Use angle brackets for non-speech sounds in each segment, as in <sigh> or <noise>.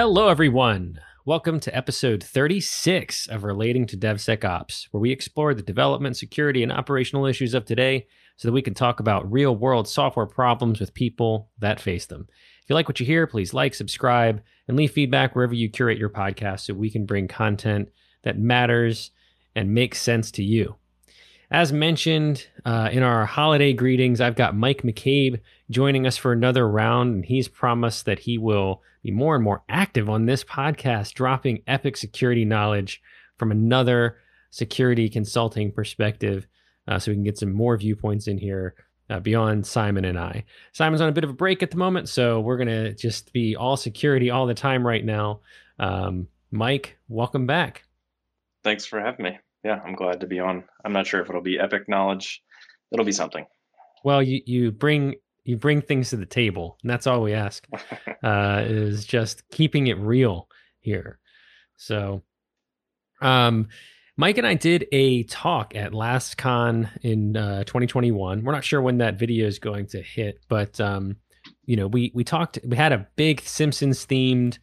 Hello, everyone. Welcome to episode 36 of Relating to DevSecOps, where we explore the development, security, and operational issues of today so that we can talk about real world software problems with people that face them. If you like what you hear, please like, subscribe, and leave feedback wherever you curate your podcast so we can bring content that matters and makes sense to you. As mentioned uh, in our holiday greetings, I've got Mike McCabe joining us for another round, and he's promised that he will be more and more active on this podcast, dropping epic security knowledge from another security consulting perspective uh, so we can get some more viewpoints in here uh, beyond Simon and I. Simon's on a bit of a break at the moment, so we're going to just be all security all the time right now. Um, Mike, welcome back. Thanks for having me yeah, I'm glad to be on. I'm not sure if it'll be epic knowledge. It'll be something. Well, you you bring you bring things to the table, and that's all we ask. <laughs> uh, is just keeping it real here. So, um, Mike and I did a talk at LASCON in uh, 2021. We're not sure when that video is going to hit, but um, you know, we we talked. We had a big Simpsons themed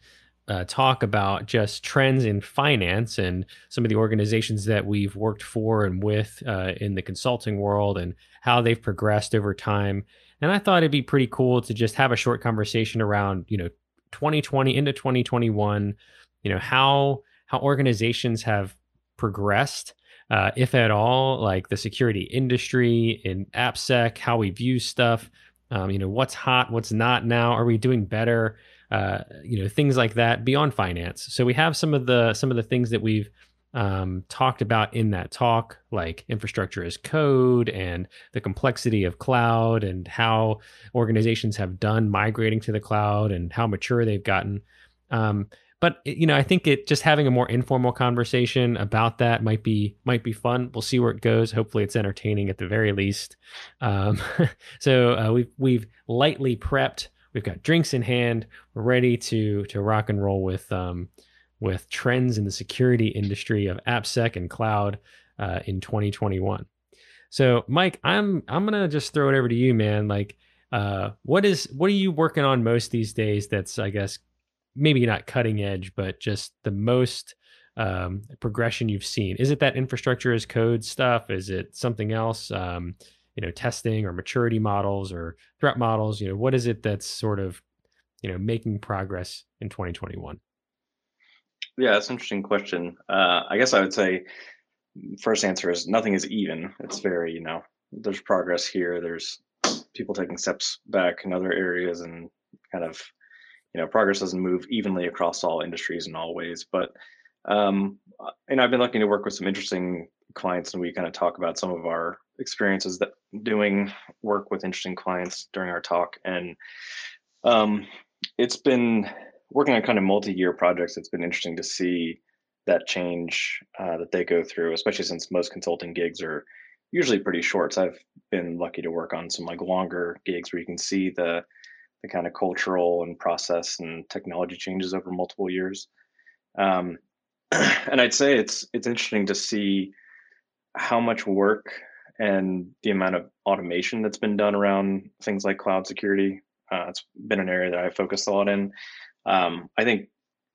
uh, talk about just trends in finance and some of the organizations that we've worked for and with uh, in the consulting world and how they've progressed over time. And I thought it'd be pretty cool to just have a short conversation around, you know, 2020 into 2021, you know, how how organizations have progressed, uh, if at all, like the security industry in AppSec, how we view stuff, um, you know, what's hot, what's not now, are we doing better? uh, you know things like that beyond finance. So we have some of the some of the things that we've um, talked about in that talk, like infrastructure as code and the complexity of cloud and how organizations have done migrating to the cloud and how mature they've gotten. Um, but you know, I think it just having a more informal conversation about that might be might be fun. We'll see where it goes. Hopefully, it's entertaining at the very least. Um, <laughs> so uh, we've we've lightly prepped We've got drinks in hand. We're ready to to rock and roll with um, with trends in the security industry of AppSec and cloud uh, in 2021. So, Mike, I'm I'm gonna just throw it over to you, man. Like, uh, what is what are you working on most these days? That's I guess maybe not cutting edge, but just the most um, progression you've seen. Is it that infrastructure as code stuff? Is it something else? Um, you know testing or maturity models or threat models you know what is it that's sort of you know making progress in 2021 yeah that's an interesting question. Uh, i guess i would say first answer is nothing is even. It's very you know there's progress here. There's people taking steps back in other areas and kind of you know progress doesn't move evenly across all industries in all ways. But um, and i've been lucky to work with some interesting clients and we kind of talk about some of our experiences that doing work with interesting clients during our talk. And um, it's been working on kind of multi-year projects it's been interesting to see that change uh, that they go through especially since most consulting gigs are usually pretty short so i've been lucky to work on some like longer gigs where you can see the the kind of cultural and process and technology changes over multiple years um, <clears throat> and i'd say it's it's interesting to see how much work and the amount of automation that's been done around things like cloud security. Uh, it's been an area that I focused a lot in. Um, I think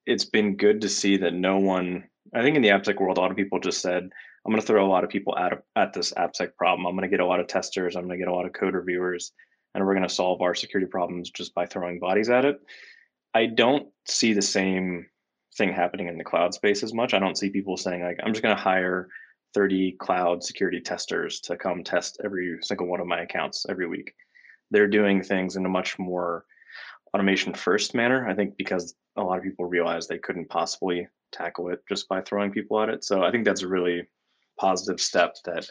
it's been good to see that no one, I think in the AppSec world, a lot of people just said, I'm going to throw a lot of people at, at this AppSec problem. I'm going to get a lot of testers. I'm going to get a lot of code reviewers, and we're going to solve our security problems just by throwing bodies at it. I don't see the same thing happening in the cloud space as much. I don't see people saying like, I'm just going to hire 30 cloud security testers to come test every single one of my accounts every week. They're doing things in a much more automation first manner, I think, because a lot of people realize they couldn't possibly tackle it just by throwing people at it. So I think that's a really positive step that,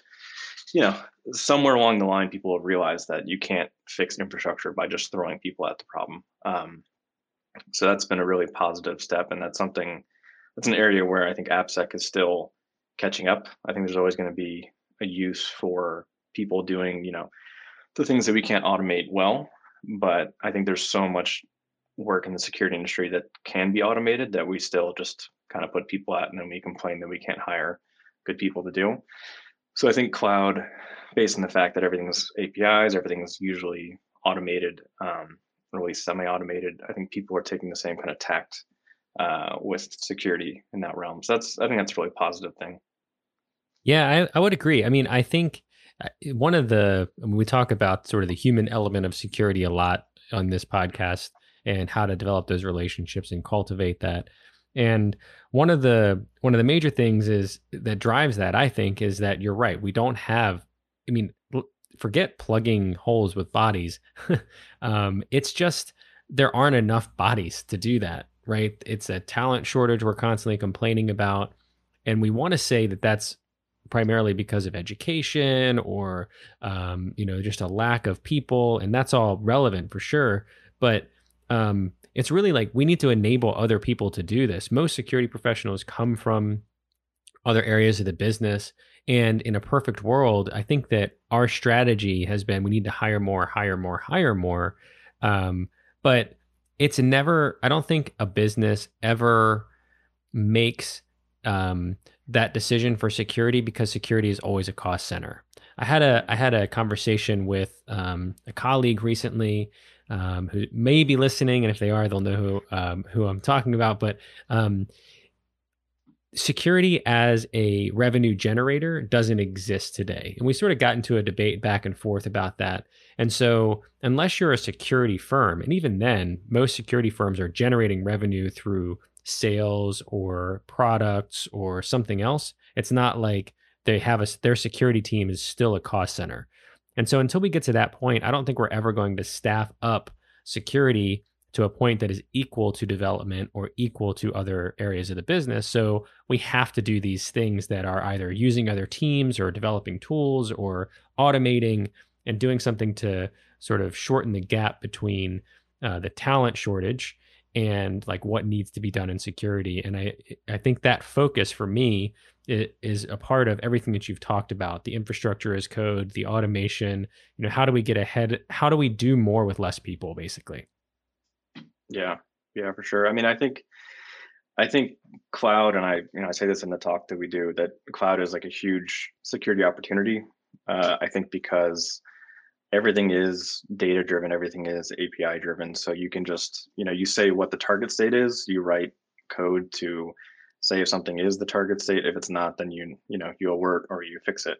you know, somewhere along the line, people have realized that you can't fix infrastructure by just throwing people at the problem. Um, so that's been a really positive step. And that's something, that's an area where I think AppSec is still catching up. I think there's always going to be a use for people doing, you know, the things that we can't automate well. But I think there's so much work in the security industry that can be automated that we still just kind of put people at and then we complain that we can't hire good people to do. So I think cloud, based on the fact that everything's APIs, everything's usually automated, um, semi-automated, I think people are taking the same kind of tact uh, with security in that realm. So that's I think that's a really positive thing. Yeah, I, I would agree. I mean, I think one of the we talk about sort of the human element of security a lot on this podcast and how to develop those relationships and cultivate that. And one of the one of the major things is that drives that I think is that you're right. We don't have I mean, forget plugging holes with bodies. <laughs> um, it's just there aren't enough bodies to do that, right? It's a talent shortage we're constantly complaining about. And we want to say that that's primarily because of education or um, you know just a lack of people and that's all relevant for sure. But um, it's really like we need to enable other people to do this. Most security professionals come from other areas of the business and in a perfect world i think that our strategy has been we need to hire more hire more hire more. Um, but it's never i don't think a business ever makes um, that decision for security because security is always a cost center. I had a I had a conversation with um, a colleague recently um, who may be listening, and if they are, they'll know who um, who I'm talking about. But um, security as a revenue generator doesn't exist today, and we sort of got into a debate back and forth about that. And so, unless you're a security firm, and even then, most security firms are generating revenue through sales or products or something else. It's not like they have a their security team is still a cost center. And so until we get to that point, I don't think we're ever going to staff up security to a point that is equal to development or equal to other areas of the business. So we have to do these things that are either using other teams or developing tools or automating and doing something to sort of shorten the gap between uh, the talent shortage and like what needs to be done in security and i i think that focus for me is a part of everything that you've talked about the infrastructure as code the automation you know how do we get ahead how do we do more with less people basically? Yeah. Yeah for sure. I mean i think i think cloud and i you know i say this in the talk that we do that cloud is like a huge security opportunity uh, i think because everything is data driven everything is api driven so you can just you know you say what the target state is you write code to say if something is the target state. If it's not then you you know you alert or you fix it.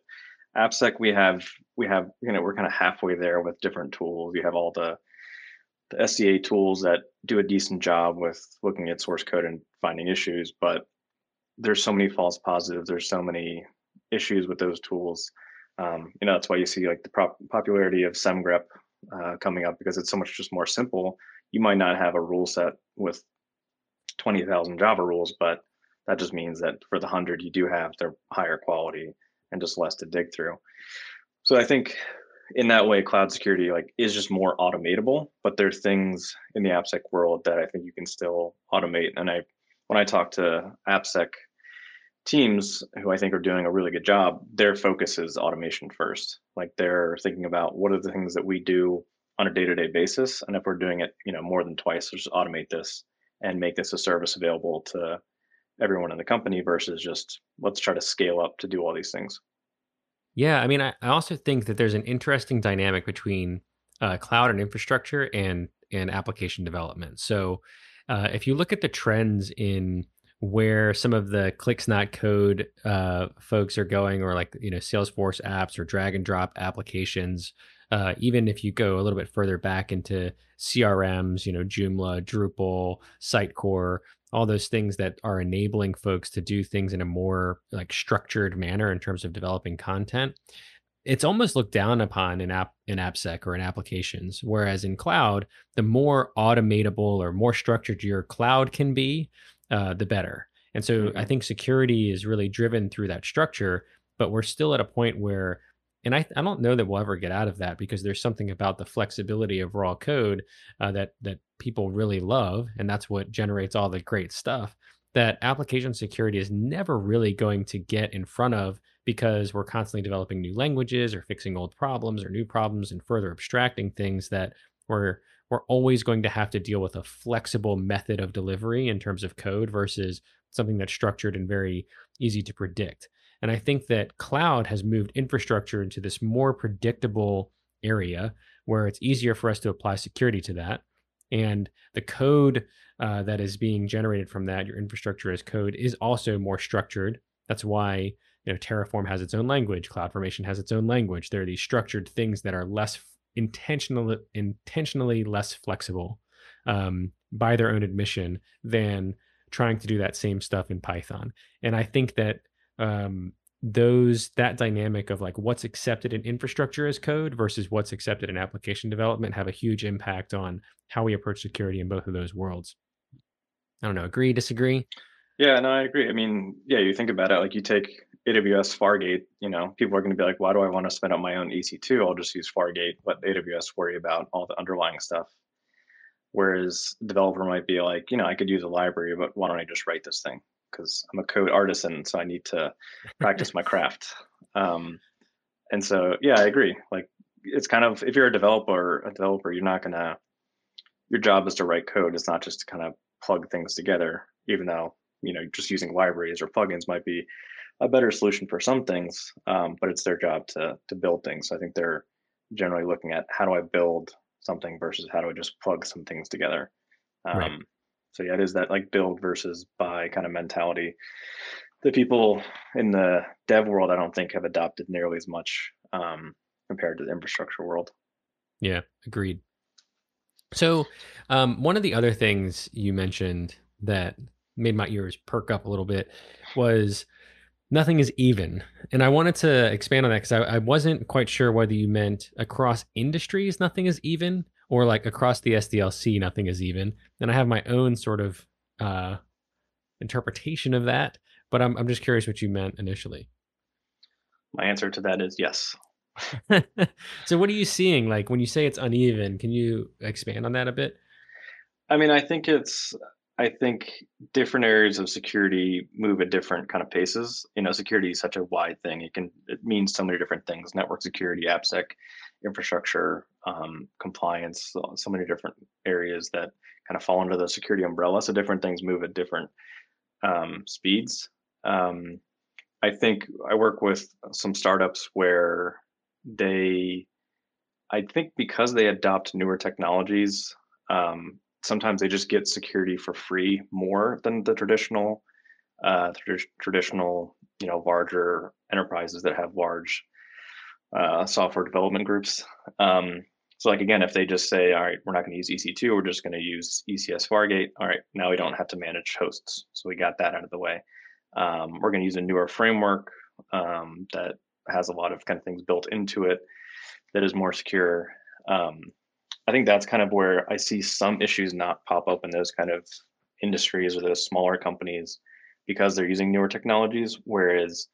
Appsec we have we have you know we're kind of halfway there with different tools. You have all the the SCA tools that do a decent job with looking at source code and finding issues but there's so many false positives. There's so many issues with those tools um, you know, that's why you see like the prop- popularity of SemGrep uh, coming up because it's so much just more simple. You might not have a rule set with 20,000 Java rules, but that just means that for the 100 you do have, they're higher quality and just less to dig through. So I think in that way, cloud security like is just more automatable, but there's things in the AppSec world that I think you can still automate. And I, when I talk to AppSec teams who I think are doing a really good job, their focus is automation first. Like they're thinking about what are the things that we do on a day-to-day basis, and if we're doing it, you know, more than twice, just automate this and make this a service available to everyone in the company versus just let's try to scale up to do all these things. Yeah, I mean, I, I also think that there's an interesting dynamic between uh, cloud and infrastructure and and application development. So, uh, if you look at the trends in where some of the clicks not code uh, folks are going, or like you know Salesforce apps or drag and drop applications. Uh, even if you go a little bit further back into CRMs, you know Joomla, Drupal, Sitecore, all those things that are enabling folks to do things in a more like structured manner in terms of developing content it's almost looked down upon in app in appsec or in applications whereas in cloud the more automatable or more structured your cloud can be uh, the better. And so mm-hmm. I think security is really driven through that structure, but we're still at a point where, and I, I don't know that we'll ever get out of that because there's something about the flexibility of raw code uh, that that people really love, and that's what generates all the great stuff. That application security is never really going to get in front of because we're constantly developing new languages or fixing old problems or new problems and further abstracting things that we're we're always going to have to deal with a flexible method of delivery in terms of code versus something that's structured and very easy to predict. And I think that cloud has moved infrastructure into this more predictable area where it's easier for us to apply security to that. And the code uh, that is being generated from that, your infrastructure as code, is also more structured. That's why you know Terraform has its own language, CloudFormation has its own language. There are these structured things that are less intentionally intentionally less flexible um, by their own admission than trying to do that same stuff in Python. And I think that um, those that dynamic of like what's accepted in infrastructure as code versus what's accepted in application development have a huge impact on how we approach security in both of those worlds. I don't know, agree, disagree? Yeah, no, I agree. I mean, yeah, you think about it, like you take AWS Fargate, you know, people are going to be like, why do I want to spin up my own EC2? I'll just use Fargate, let AWS worry about all the underlying stuff. Whereas developer might be like, you know, I could use a library, but why don't I just write this thing? Because I'm a code artisan, so I need to practice my <laughs> craft. Um, and so, yeah, I agree. Like, it's kind of if you're a developer, a developer, you're not gonna. Your job is to write code. It's not just to kind of plug things together. Even though you know just using libraries or plugins might be a better solution for some things, um, but it's their job to to build things. So I think they're generally looking at how do I build something versus how do I just plug some things together. Um, right. So yeah, it is that like build versus buy kind of mentality. The people in the dev world, I don't think, have adopted nearly as much um, compared to the infrastructure world. Yeah, agreed. So, um, one of the other things you mentioned that made my ears perk up a little bit was nothing is even. And I wanted to expand on that because I, I, wasn't quite sure whether you meant across industries, nothing is even, or like across the SDLC, nothing is even. And I have my own sort of uh, interpretation of that, but I'm, I'm just curious what you meant initially. My answer to that is yes. <laughs> so, what are you seeing? Like when you say it's uneven, can you expand on that a bit? I mean, I think it's I think different areas of security move at different kind of paces. You know, security is such a wide thing. It can it means so many different things: network security, AppSec, infrastructure, um, compliance, so many different areas that kind of fall under the security umbrella. So different things move at different um, speeds. Um, I think I work with some startups where they, I think because they adopt newer technologies, um, sometimes they just get security for free more than the traditional uh, traditional you know larger enterprises that have large uh, software development groups. Um, so like again, if they just say, all right, we're not going to use EC2, we're just going to use ECS Fargate. All right, now we don't have to manage hosts, so we got that out of the way. Um, we're going to use a newer framework um, that has a lot of kind of things built into it that is more secure. Um, I think that's kind of where I see some issues not pop up in those kind of industries or those smaller companies because they're using newer technologies. Whereas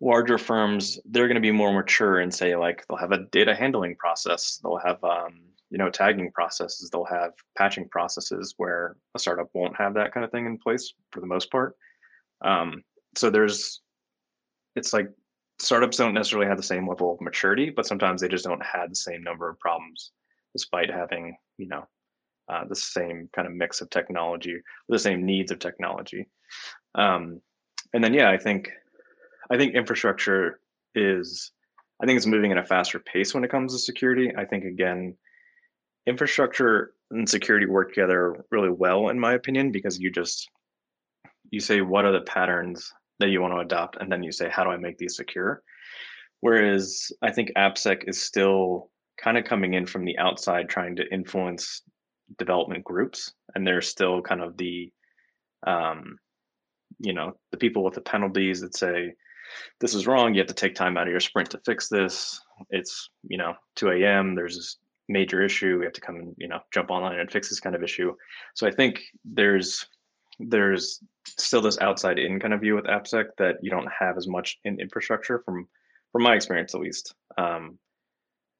larger firms, they're going to be more mature and say like they'll have a data handling process, they'll have um, you know tagging processes, they'll have patching processes where a startup won't have that kind of thing in place for the most part. Um, so there's it's like startups don't necessarily have the same level of maturity, but sometimes they just don't have the same number of problems despite having you know uh, the same kind of mix of technology, the same needs of technology. Um, and then yeah, I think I think infrastructure is I think it's moving at a faster pace when it comes to security. I think again, infrastructure and security work together really well in my opinion because you just you say what are the patterns that you want to adopt and then you say how do I make these secure. Whereas I think AppSec is still kind of coming in from the outside trying to influence development groups and they're still kind of the um, you know the people with the penalties that say this is wrong you have to take time out of your sprint to fix this. It's you know 2 a.m there's this major issue we have to come and you know jump online and fix this kind of issue. So i think there's there's still this outside in kind of view with appsec that you don't have as much in infrastructure from from my experience at least. Um,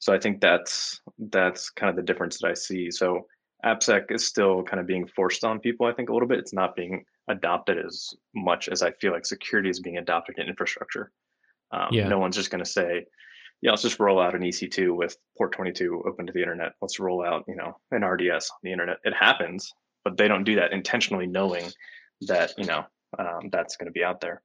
so I think that's that's kind of the difference that I see. So AppSec is still kind of being forced on people, I think, a little bit. It's not being adopted as much as I feel like security is being adopted in infrastructure. Um, yeah. No one's just going to say, yeah, let's just roll out an EC2 with port 22 open to the internet. Let's roll out, you know, an RDS on the internet. It happens, but they don't do that intentionally knowing that, you know, um, that's going to be out there.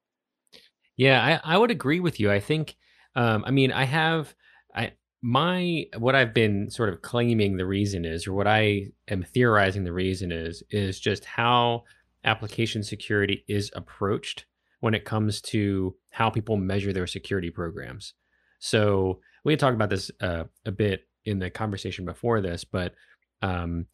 Yeah, I, I would agree with you. I think, um, I mean, I have, I, my what I've been sort of claiming the reason is, or what I am theorizing the reason is, is just how application security is approached when it comes to how people measure their security programs. So we had talked about this uh, a bit in the conversation before this, but um,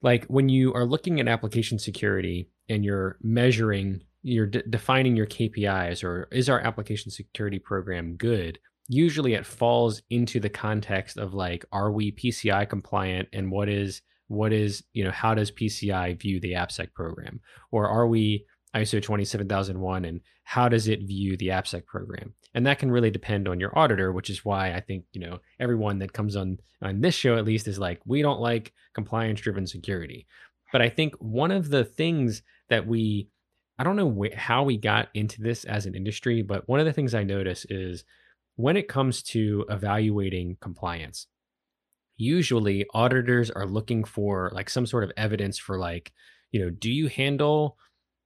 like when you are looking at application security and you're measuring, you're de- defining your KPIs, or is our application security program good? Usually, it falls into the context of like, are we PCI compliant, and what is what is you know how does PCI view the AppSec program, or are we ISO 27001 and how does it view the AppSec program? And that can really depend on your auditor, which is why I think, you know, everyone that comes on on this show at least is like, we don't like compliance driven security. But I think one of the things that we I don't know wh- how we got into this as an industry, but one of the things I notice is when it comes to evaluating compliance, usually auditors are looking for like some sort of evidence for like, you know, do you handle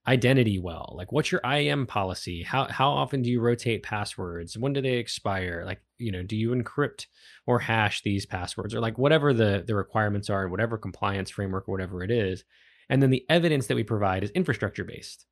identity well? Like what's your IAM policy? How how often do you rotate passwords? When do they expire? Like you know do you encrypt or hash these passwords? Or like whatever the the requirements are whatever compliance framework or whatever it is. And then the evidence that we provide is infrastructure based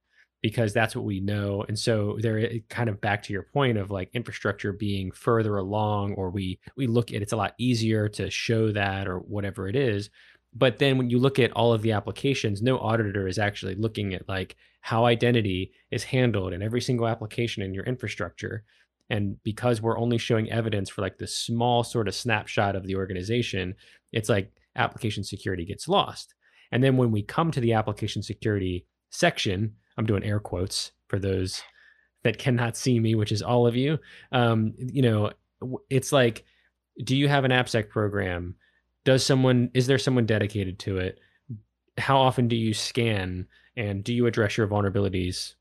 because that's what we know. And so there kind of back to your point of like infrastructure being further along or we we look at it's a lot easier to show that or whatever it is. But then when you look at all of the applications no auditor is actually looking at like how identity is handled in every single application in your infrastructure. And because we're only showing evidence for like the small sort of snapshot of the organization it's like application security gets lost. And then when we come to the application security section i'm doing air quotes for those that cannot see me which is all of you. Um, you know it's like do you have an appsec program? Does someone is there someone dedicated to it? How often do you scan and do you address your vulnerabilities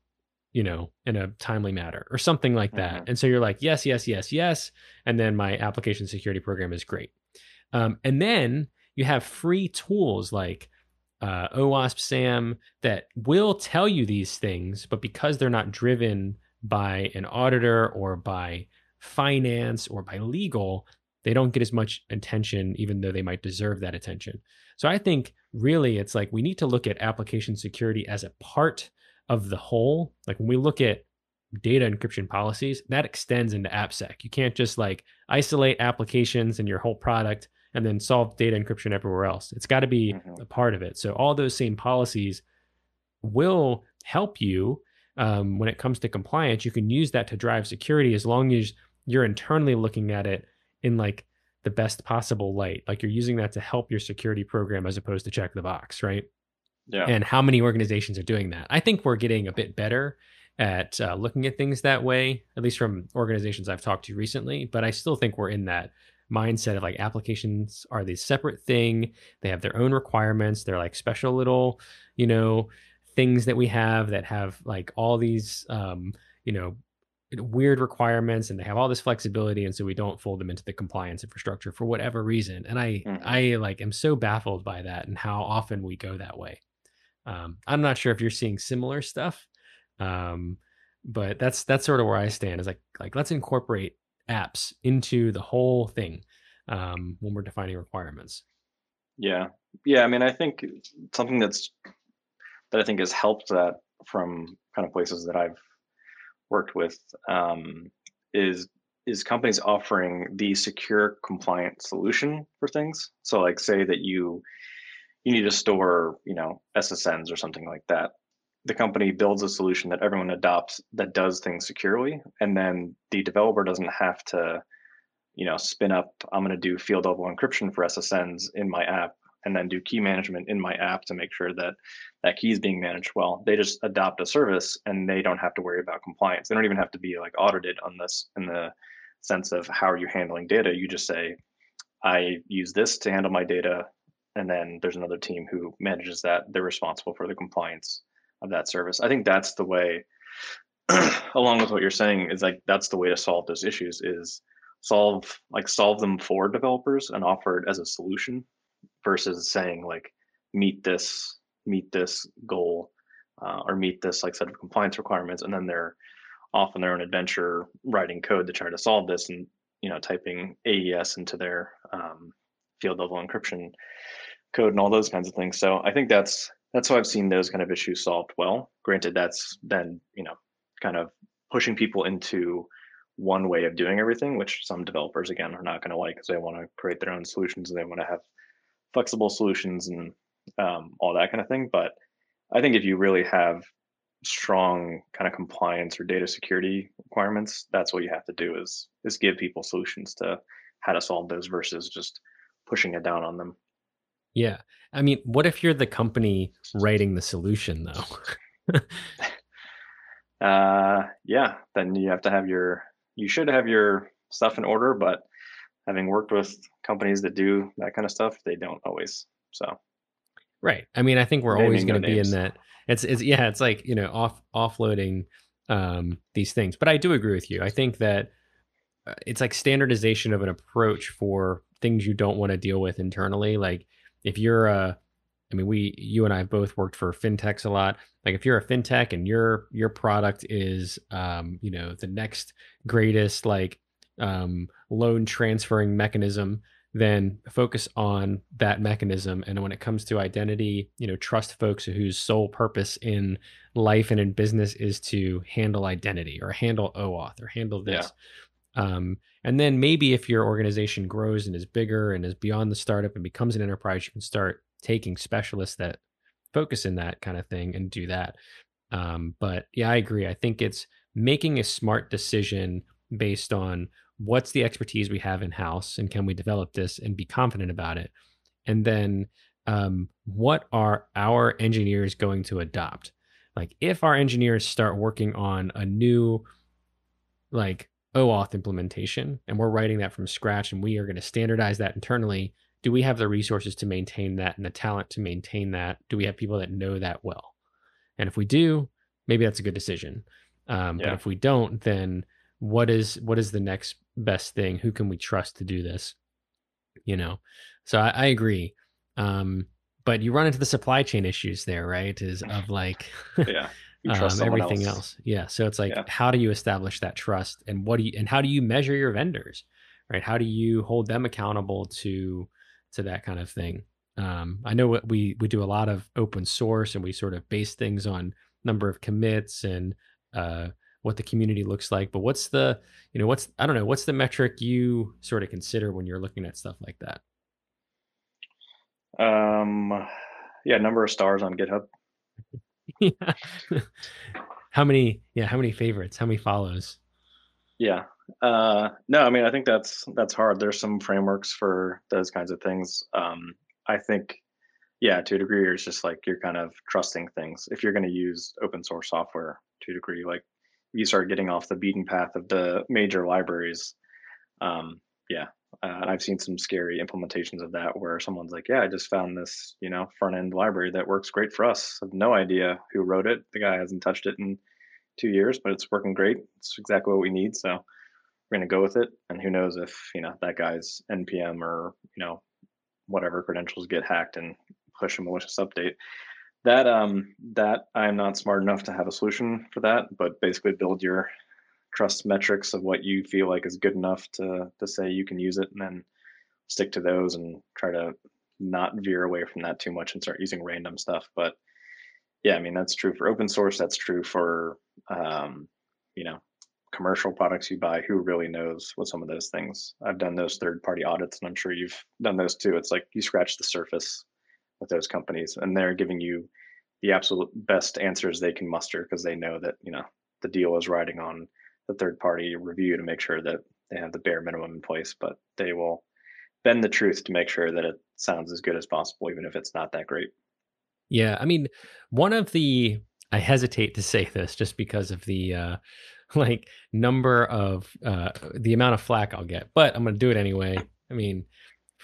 you know in a timely manner or something like that? Mm-hmm. and so you're like yes yes yes yes. And then my application security program is great. Um, and then you have free tools like uh, OWASP SAMM that will tell you these things, but because they're not driven by an auditor or by finance or by legal, they don't get as much attention, even though they might deserve that attention. So I think really it's like we need to look at application security as a part of the whole. Like when we look at data encryption policies, that extends into AppSec. You can't just like isolate applications and your whole product and then solve data encryption everywhere else. It's got to be mm-hmm. a part of it. So all those same policies will help you um, when it comes to compliance. You can use that to drive security as long as you're internally looking at it in like the best possible light. Like you're using that to help your security program as opposed to check the box, right? Yeah. And how many organizations are doing that? I think we're getting a bit better at uh, looking at things that way, at least from organizations I've talked to recently. But I still think we're in that mindset of like applications are these separate thing. They have their own requirements. They're like special little, you know, things that we have that have like all these, um, you know, weird requirements and they have all this flexibility and so we don't fold them into the compliance infrastructure for whatever reason and i mm-hmm. i like am so baffled by that and how often we go that way um, i'm not sure if you're seeing similar stuff um, but that's that's sort of where i stand is like like let's incorporate apps into the whole thing um, when we're defining requirements yeah yeah i mean i think something that's that i think has helped that from kind of places that i've worked with um, is is companies offering the secure compliant solution for things. So like say that you you need to store, you know, SSNs or something like that. The company builds a solution that everyone adopts that does things securely and then the developer doesn't have to you know spin up i'm going to do field level encryption for ssns in my app and then do key management in my app to make sure that that key is being managed well. They just adopt a service and they don't have to worry about compliance. They don't even have to be like audited on this in the sense of how are you handling data. You just say, I use this to handle my data, and then there's another team who manages that. They're responsible for the compliance of that service. I think that's the way, <clears throat> along with what you're saying, is like that's the way to solve those issues is solve like solve them for developers and offer it as a solution versus saying like meet this meet this goal uh, or meet this like set of compliance requirements and then they're off on their own adventure writing code to try to solve this and you know typing AES into their um, field level encryption code and all those kinds of things. So I think that's that's how I've seen those kind of issues solved well. Granted, that's then you know kind of pushing people into one way of doing everything, which some developers again are not going to like because they want to create their own solutions and they want to have flexible solutions and um, all that kind of thing. But I think if you really have strong kind of compliance or data security requirements, that's what you have to do is is give people solutions to how to solve those versus just pushing it down on them. Yeah. I mean, what if you're the company writing the solution though? <laughs> uh yeah, then you have to have your you should have your stuff in order, but having worked with companies that do that kind of stuff, they don't always. So Right. I mean, I think we're always going to be in that. It's, it's yeah, it's like you know off offloading um, these things. But I do agree with you. I think that uh, it's like standardization of an approach for things you don't want to deal with internally. Like if you're a, I mean, we, you and I have both worked for fintechs a lot. Like if you're a fintech and your your product is, um, you know, the next greatest like um, loan transferring mechanism then focus on that mechanism and when it comes to identity you know trust folks whose sole purpose in life and in business is to handle identity or handle oauth or handle this yeah. um, and then maybe if your organization grows and is bigger and is beyond the startup and becomes an enterprise you can start taking specialists that focus in that kind of thing and do that. Um, but yeah i agree. I think it's making a smart decision based on what's the expertise we have in house and can we develop this and be confident about it? And then um, what are our engineers going to adopt? Like if our engineers start working on a new like oauth implementation and we're writing that from scratch and we are going to standardize that internally. Do we have the resources to maintain that and the talent to maintain that? Do we have people that know that well? And if we do maybe that's a good decision. Um, yeah. but if we don't then what is what is the next best thing? Who can we trust to do this? You know? So i, I agree. Um but you run into the supply chain issues there right? Is of like <laughs> yeah um, everything else. else. yeah so it's like yeah. how do you establish that trust and what do you and how do you measure your vendors right how do you hold them accountable to to that kind of thing um i know what we we do a lot of open source and we sort of base things on number of commits and uh what the community looks like but what's the you know what's i don't know what's the metric you sort of consider when you're looking at stuff like that um yeah number of stars on github <laughs> <laughs> yeah. how many yeah how many favorites? How many follows? Yeah. Uh no i mean i think that's that's hard. There's some frameworks for those kinds of things. Um i think yeah to a degree it's just like you're kind of trusting things. If you're going to use open source software to a degree like you start getting off the beaten path of the major libraries, um, yeah, uh, and I've seen some scary implementations of that where someone's like, "Yeah, I just found this, you know, front end library that works great for us. I have no idea who wrote it. The guy hasn't touched it in two years, but it's working great. It's exactly what we need. So we're gonna go with it. And who knows if you know that guy's npm or you know whatever credentials get hacked and push a malicious update that um that i'm not smart enough to have a solution for that but basically build your trust metrics of what you feel like is good enough to to say you can use it and then stick to those and try to not veer away from that too much and start using random stuff. But yeah i mean that's true for open source. That's true for um, you know commercial products you buy. Who really knows what some of those things? I've done those third party audits and i'm sure you've done those too. It's like you scratch the surface with those companies and they're giving you the absolute best answers they can muster because they know that you know the deal is riding on the third party review to make sure that they have the bare minimum in place but they will bend the truth to make sure that it sounds as good as possible even if it's not that great. Yeah i mean one of the i hesitate to say this just because of the uh <laughs> like number of uh the amount of flack i'll get but i'm gonna do it anyway. I mean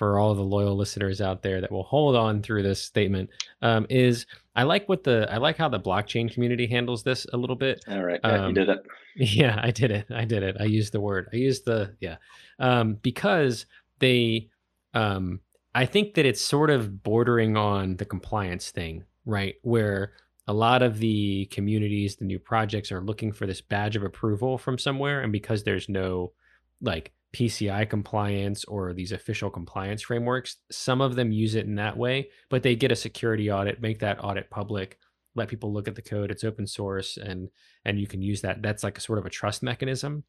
for all the loyal listeners out there that will hold on through this statement um, is I like what the I like how the blockchain community handles this a little bit. All right, yeah, um, you did it. <laughs> Yeah, I did it. I did it. I used the word. I used the yeah, um, because they. Um, I think that it's sort of bordering on the compliance thing, right? Where a lot of the communities, the new projects are looking for this badge of approval from somewhere, and because there's no like PCI compliance or these official compliance frameworks. Some of them use it in that way, but they get a security audit, make that audit public, let people look at the code. It's open source, and and you can use that. That's like a sort of a trust mechanism.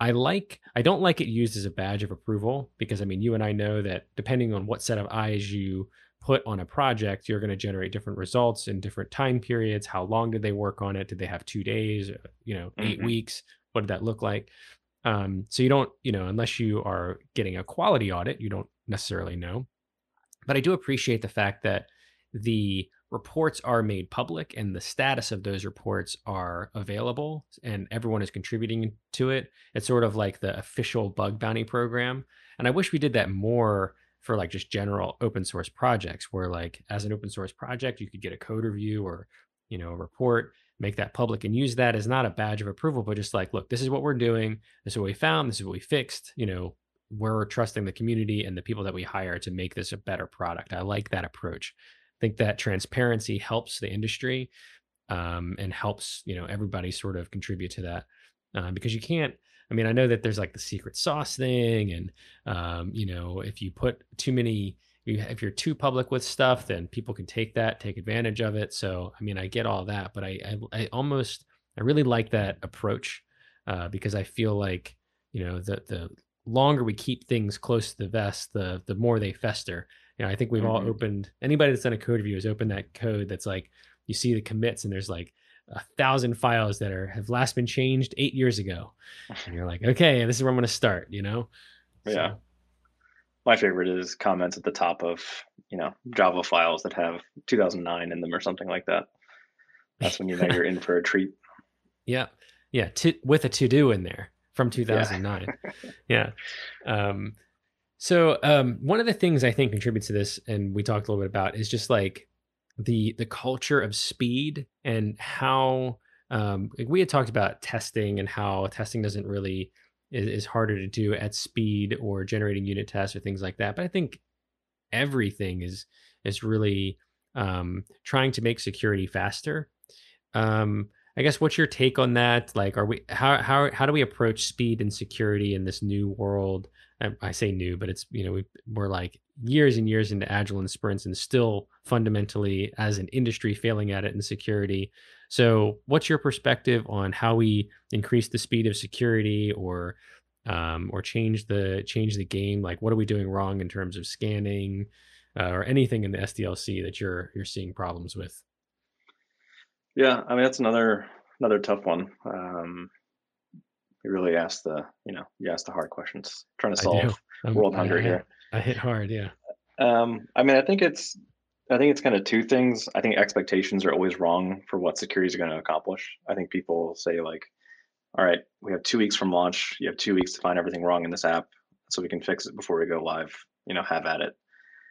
I like I don't like it used as a badge of approval because I mean you and I know that depending on what set of eyes you put on a project, you're going to generate different results in different time periods. How long did they work on it? Did they have two days? You know, 8 mm-hmm. weeks? What did that look like? Um, so you don't, you know, unless you are getting a quality audit, you don't necessarily know. But I do appreciate the fact that the reports are made public and the status of those reports are available and everyone is contributing to it. It's sort of like the official bug bounty program. And I wish we did that more for like just general open source projects where like as an open source project you could get a code review or you know a report make that public and use that as not a badge of approval but just like look this is what we're doing. This is what we found. This is what we fixed. You know we're trusting the community and the people that we hire to make this a better product. I like that approach. I think that transparency helps the industry um, and helps you know everybody sort of contribute to that uh, because you can't. I mean, I know that there's like the secret sauce thing, and um, you know, if you put too many, if you're too public with stuff, then people can take that, take advantage of it. So, I mean, I get all that, but I, I, I almost, I really like that approach uh, because I feel like you know the the longer we keep things close to the vest, the the more they fester you know, I think we've mm-hmm. all opened anybody that's done a code review has opened that code that's like you see the commits and there's like a thousand files that are have last been changed eight years ago. And you're like, okay, this is where I'm gonna start, you know? Yeah. My favorite is comments at the top of, you know, Java files that have 2009 in them or something like that. That's when you know you're <laughs> in for a treat. Yeah. Yeah. To, with a to do in there from 2009. Yeah. <laughs> yeah. Um, so um, one of the things I think contributes to this, and we talked a little bit about, is just like the the culture of speed and how um, like we had talked about testing and how testing doesn't really is, is harder to do at speed or generating unit tests or things like that. But I think everything is is really um, trying to make security faster. Um, I guess what's your take on that? Like, are we how how how do we approach speed and security in this new world? I say new, but it's you know we, we're like years and years into agile and sprints, and still fundamentally as an industry failing at it in security. So, what's your perspective on how we increase the speed of security, or um, or change the change the game? Like, what are we doing wrong in terms of scanning, uh, or anything in the SDLC that you're you're seeing problems with? Yeah, I mean that's another another tough one. Um, you really ask the you know you ask the hard questions trying to solve world hunger here i hit hard yeah um i mean i think it's i think it's kind of two things. I think expectations are always wrong for what security is going to accomplish. I think people say like all right we have two weeks from launch. You have two weeks to find everything wrong in this app so we can fix it before we go live you know have at it.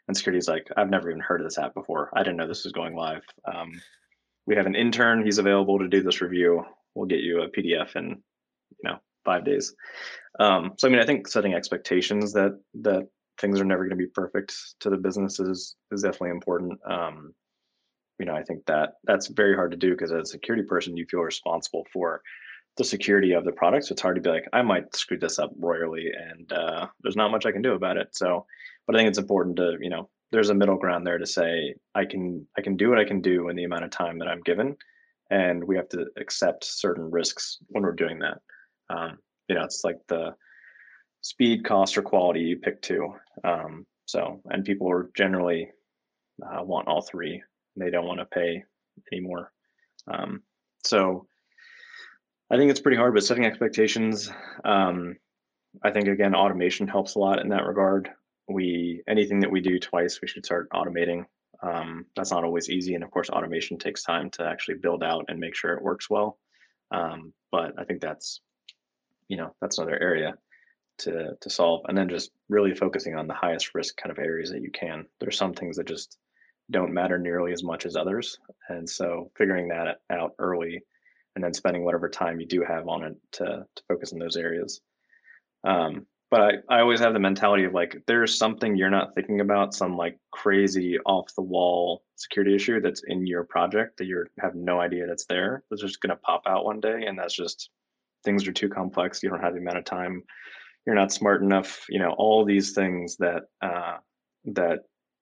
And security is like i've never even heard of this app before. I didn't know this was going live. Um, we have an intern. He's available to do this review. We'll get you a pdf in, you know five days. Um, so I mean, I think setting expectations that that things are never going to be perfect to the business is is definitely important. Um, you know, I think that that's very hard to do because as a security person, you feel responsible for the security of the product. So it's hard to be like, I might screw this up royally, and uh, there's not much I can do about it. So, but I think it's important to you know, there's a middle ground there to say I can I can do what I can do in the amount of time that I'm given, and we have to accept certain risks when we're doing that. Um, you know, it's like the speed, cost, or quality you pick two. Um, so, and people are generally uh, want all three. They don't want to pay anymore. Um, so, I think it's pretty hard, but setting expectations. Um, I think again, automation helps a lot in that regard. We anything that we do twice, we should start automating. Um, that's not always easy, and of course, automation takes time to actually build out and make sure it works well. Um, but I think that's you know that's another area to to solve and then just really focusing on the highest risk kind of areas that you can there's some things that just don't matter nearly as much as others and so figuring that out early and then spending whatever time you do have on it to, to focus in those areas um, but I, I always have the mentality of like there's something you're not thinking about some like crazy off the wall security issue that's in your project that you have no idea that's there that's just going to pop out one day and that's just things are too complex. You don't have the amount of time, you're not smart enough you know all these things that uh, that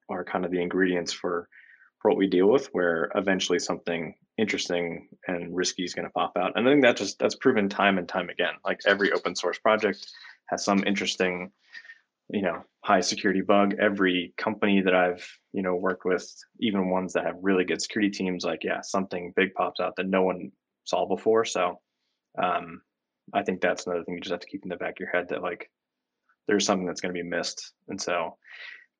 are kind of the ingredients for for what we deal with where eventually something interesting and risky is going to pop out. And i think that just that's proven time and time again. Like every open source project has some interesting you know high security bug. Every company that i've you know worked with even ones that have really good security teams like yeah something big pops out that no one saw before. So um, i think that's another thing you just have to keep in the back of your head that like there's something that's going to be missed and so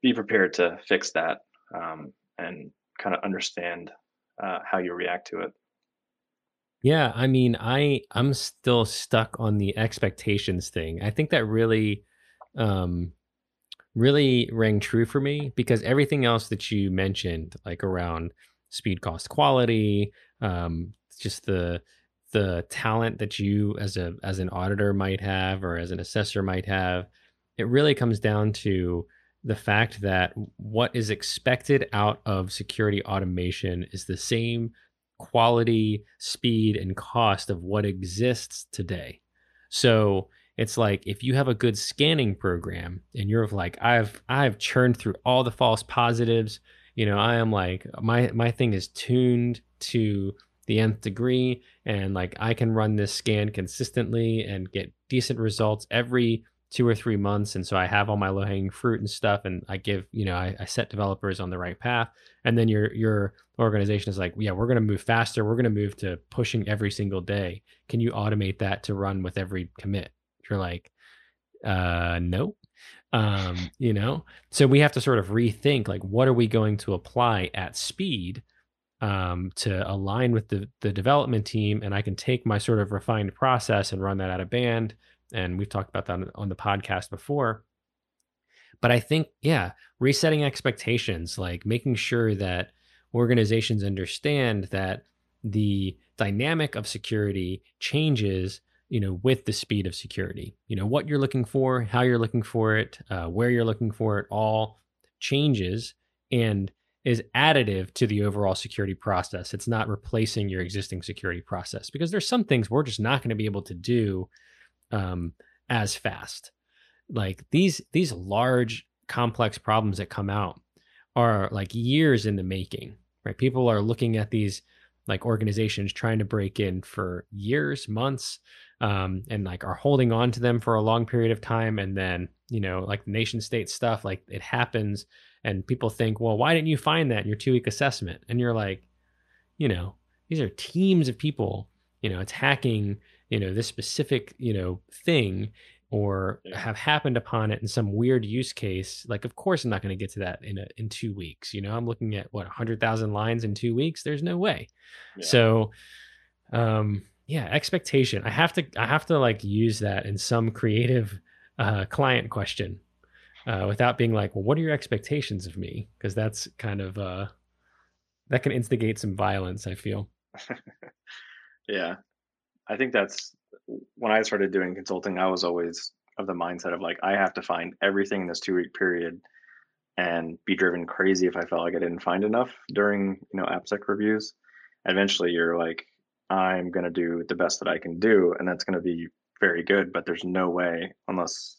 be prepared to fix that um, and kind of understand uh, how you react to it. Yeah i mean i i'm still stuck on the expectations thing. I think that really um really rang true for me because everything else that you mentioned, like around speed, cost, quality, um, just the the talent that you as a as an auditor might have or as an assessor might have, it really comes down to the fact that what is expected out of security automation is the same quality, speed, and cost of what exists today. So it's like if you have a good scanning program and you're like i've i've churned through all the false positives you know i am like my my thing is tuned to the nth degree and like i can run this scan consistently and get decent results every two or three months and so i have all my low hanging fruit and stuff and i give you know I, I set developers on the right path. And then your your organization is like yeah we're going to move faster. We're going to move to pushing every single day. Can you automate that to run with every commit? You're like, uh, no. Um, you know, so we have to sort of rethink like what are we going to apply at speed um, to align with the the development team, and I can take my sort of refined process and run that out of band. And we've talked about that on the podcast before. But I think, yeah, resetting expectations, like making sure that organizations understand that the dynamic of security changes you know, with the speed of security. You know, what you're looking for, how you're looking for it, uh, where you're looking for it, all changes and is additive to the overall security process. It's not replacing your existing security process because there's some things we're just not going to be able to do um, as fast. Like these these large complex problems that come out are like years in the making, right? People are looking at these like organizations trying to break in for years, months, um, and like are holding on to them for a long period of time. And then, you know, like nation state stuff, like it happens and people think, well, why didn't you find that in your two week assessment? And you're like, you know, these are teams of people, you know, attacking, you know, this specific, you know, thing or have happened upon it in some weird use case. Like of course i'm not going to get to that in a, in two weeks you know? I'm looking at what 100000 lines in two weeks? There's no way. Yeah. so um yeah expectation. I have to i have to like use that in some creative uh client question uh without being like well what are your expectations of me because that's kind of uh that can instigate some violence i feel <laughs> yeah i think that's when I started doing consulting, I was always of the mindset of like I have to find everything in this two week period and be driven crazy if I felt like I didn't find enough during you know AppSec reviews. Eventually, you're like, I'm gonna do the best that I can do, and that's gonna be very good. But there's no way unless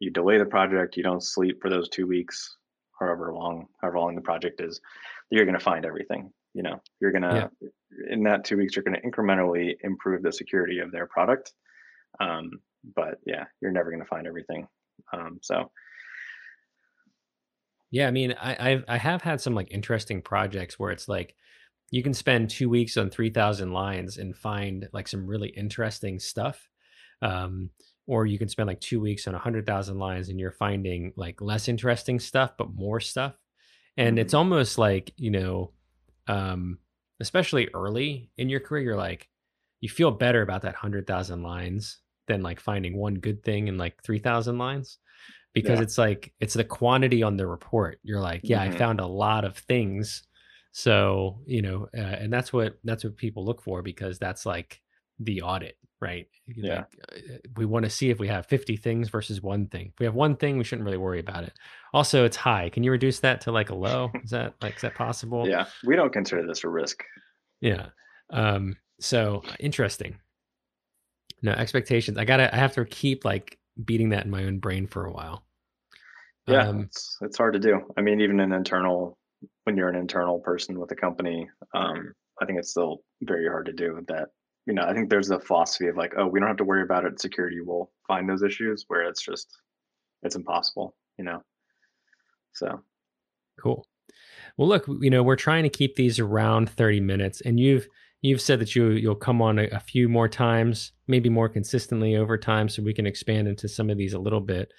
you delay the project, you don't sleep for those two weeks, however long, however long the project is, you're gonna find everything you know? You're gonna yeah. in that two weeks you're gonna incrementally improve the security of their product. Um, but yeah you're never gonna find everything. Um, so. Yeah i mean I I've, I have had some like interesting projects where it's like you can spend two weeks on 3000 lines and find like some really interesting stuff. Um, or you can spend like two weeks on 100000 lines and you're finding like less interesting stuff but more stuff and mm-hmm. it's almost like you know um, especially early in your career, you're like, you feel better about that 100,000 lines than like finding one good thing in like 3,000 lines because yeah. it's like, it's the quantity on the report. You're like, yeah, mm-hmm. I found a lot of things. So, you know, uh, and that's what, that's what people look for because that's like the audit right? Yeah. Like, uh, we want to see if we have 50 things versus one thing. If we have one thing, we shouldn't really worry about it. Also, it's high. Can you reduce that to like a low? Is that like is that possible? Yeah, we don't consider this a risk. Yeah. Um. So interesting. No expectations. I gotta. I have to keep like beating that in my own brain for a while. Yeah, um, it's it's hard to do. I mean, even an internal when you're an internal person with a company, um, I think it's still very hard to do that. You know, I think there's a philosophy of like, oh, we don't have to worry about it. Security will find those issues where it's just it's impossible. You know, so cool. Well, look, you know, we're trying to keep these around 30 minutes, and you've you've said that you you'll come on a, a, few more times, maybe more consistently over time, so we can expand into some of these a little bit.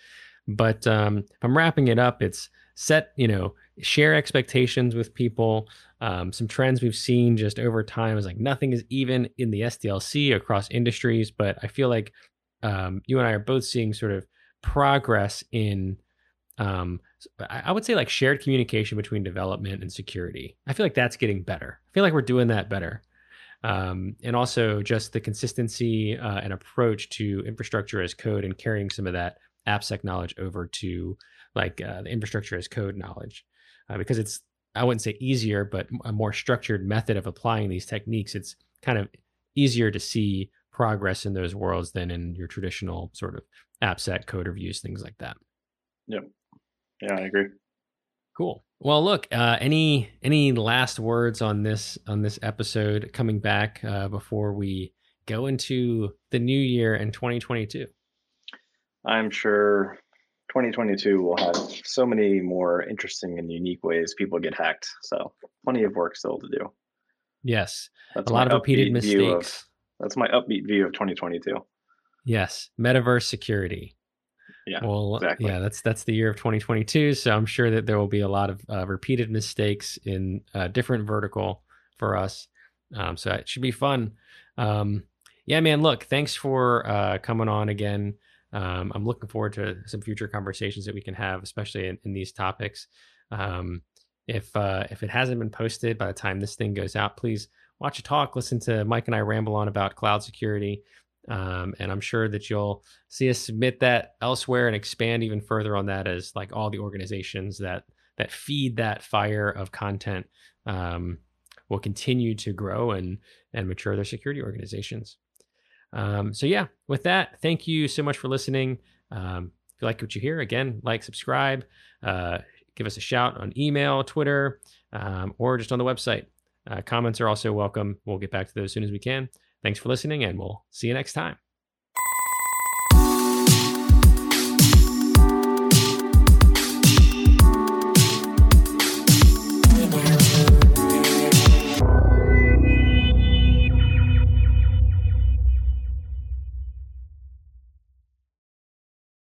But um, if I'm wrapping it up, it's set, you know, share expectations with people. Um, some trends we've seen just over time is like nothing is even in the SDLC across industries, but I feel like um, you and I are both seeing sort of progress in um, I would say like shared communication between development and security. I feel like that's getting better. I feel like we're doing that better. Um, and also just the consistency uh, and approach to infrastructure as code and carrying some of that AppSec knowledge over to like uh, the infrastructure as code knowledge, uh, because it's I wouldn't say easier, but a more structured method of applying these techniques. It's kind of easier to see progress in those worlds than in your traditional sort of AppSec code reviews, things like that. Yep. Yeah, I agree. Cool. Well, look, uh, any any last words on this on this episode coming back uh, before we go into the new year in 2022? I'm sure 2022 will have so many more interesting and unique ways people get hacked. So plenty of work still to do. Yes, that's a lot of repeated mistakes. Of, that's my upbeat view of 2022. Yes, metaverse security. Yeah. Well, exactly. yeah, that's that's the year of 2022. So I'm sure that there will be a lot of uh, repeated mistakes in a different vertical for us. Um, so it should be fun. Um, yeah, man. Look, thanks for uh, coming on again. Um, I'm looking forward to some future conversations that we can have, especially in, in these topics. Um, if uh, if it hasn't been posted by the time this thing goes out, please watch a talk, listen to Mike and I ramble on about cloud security. Um, and I'm sure that you'll see us submit that elsewhere and expand even further on that as like all the organizations that that feed that fire of content um, will continue to grow and and mature their security organizations. Um, so yeah, with that, thank you so much for listening. Um, if you like what you hear, again, like, subscribe, uh, give us a shout on email, Twitter, um, or just on the website. Uh, comments are also welcome. We'll get back to those as soon as we can. Thanks for listening, and we'll see you next time.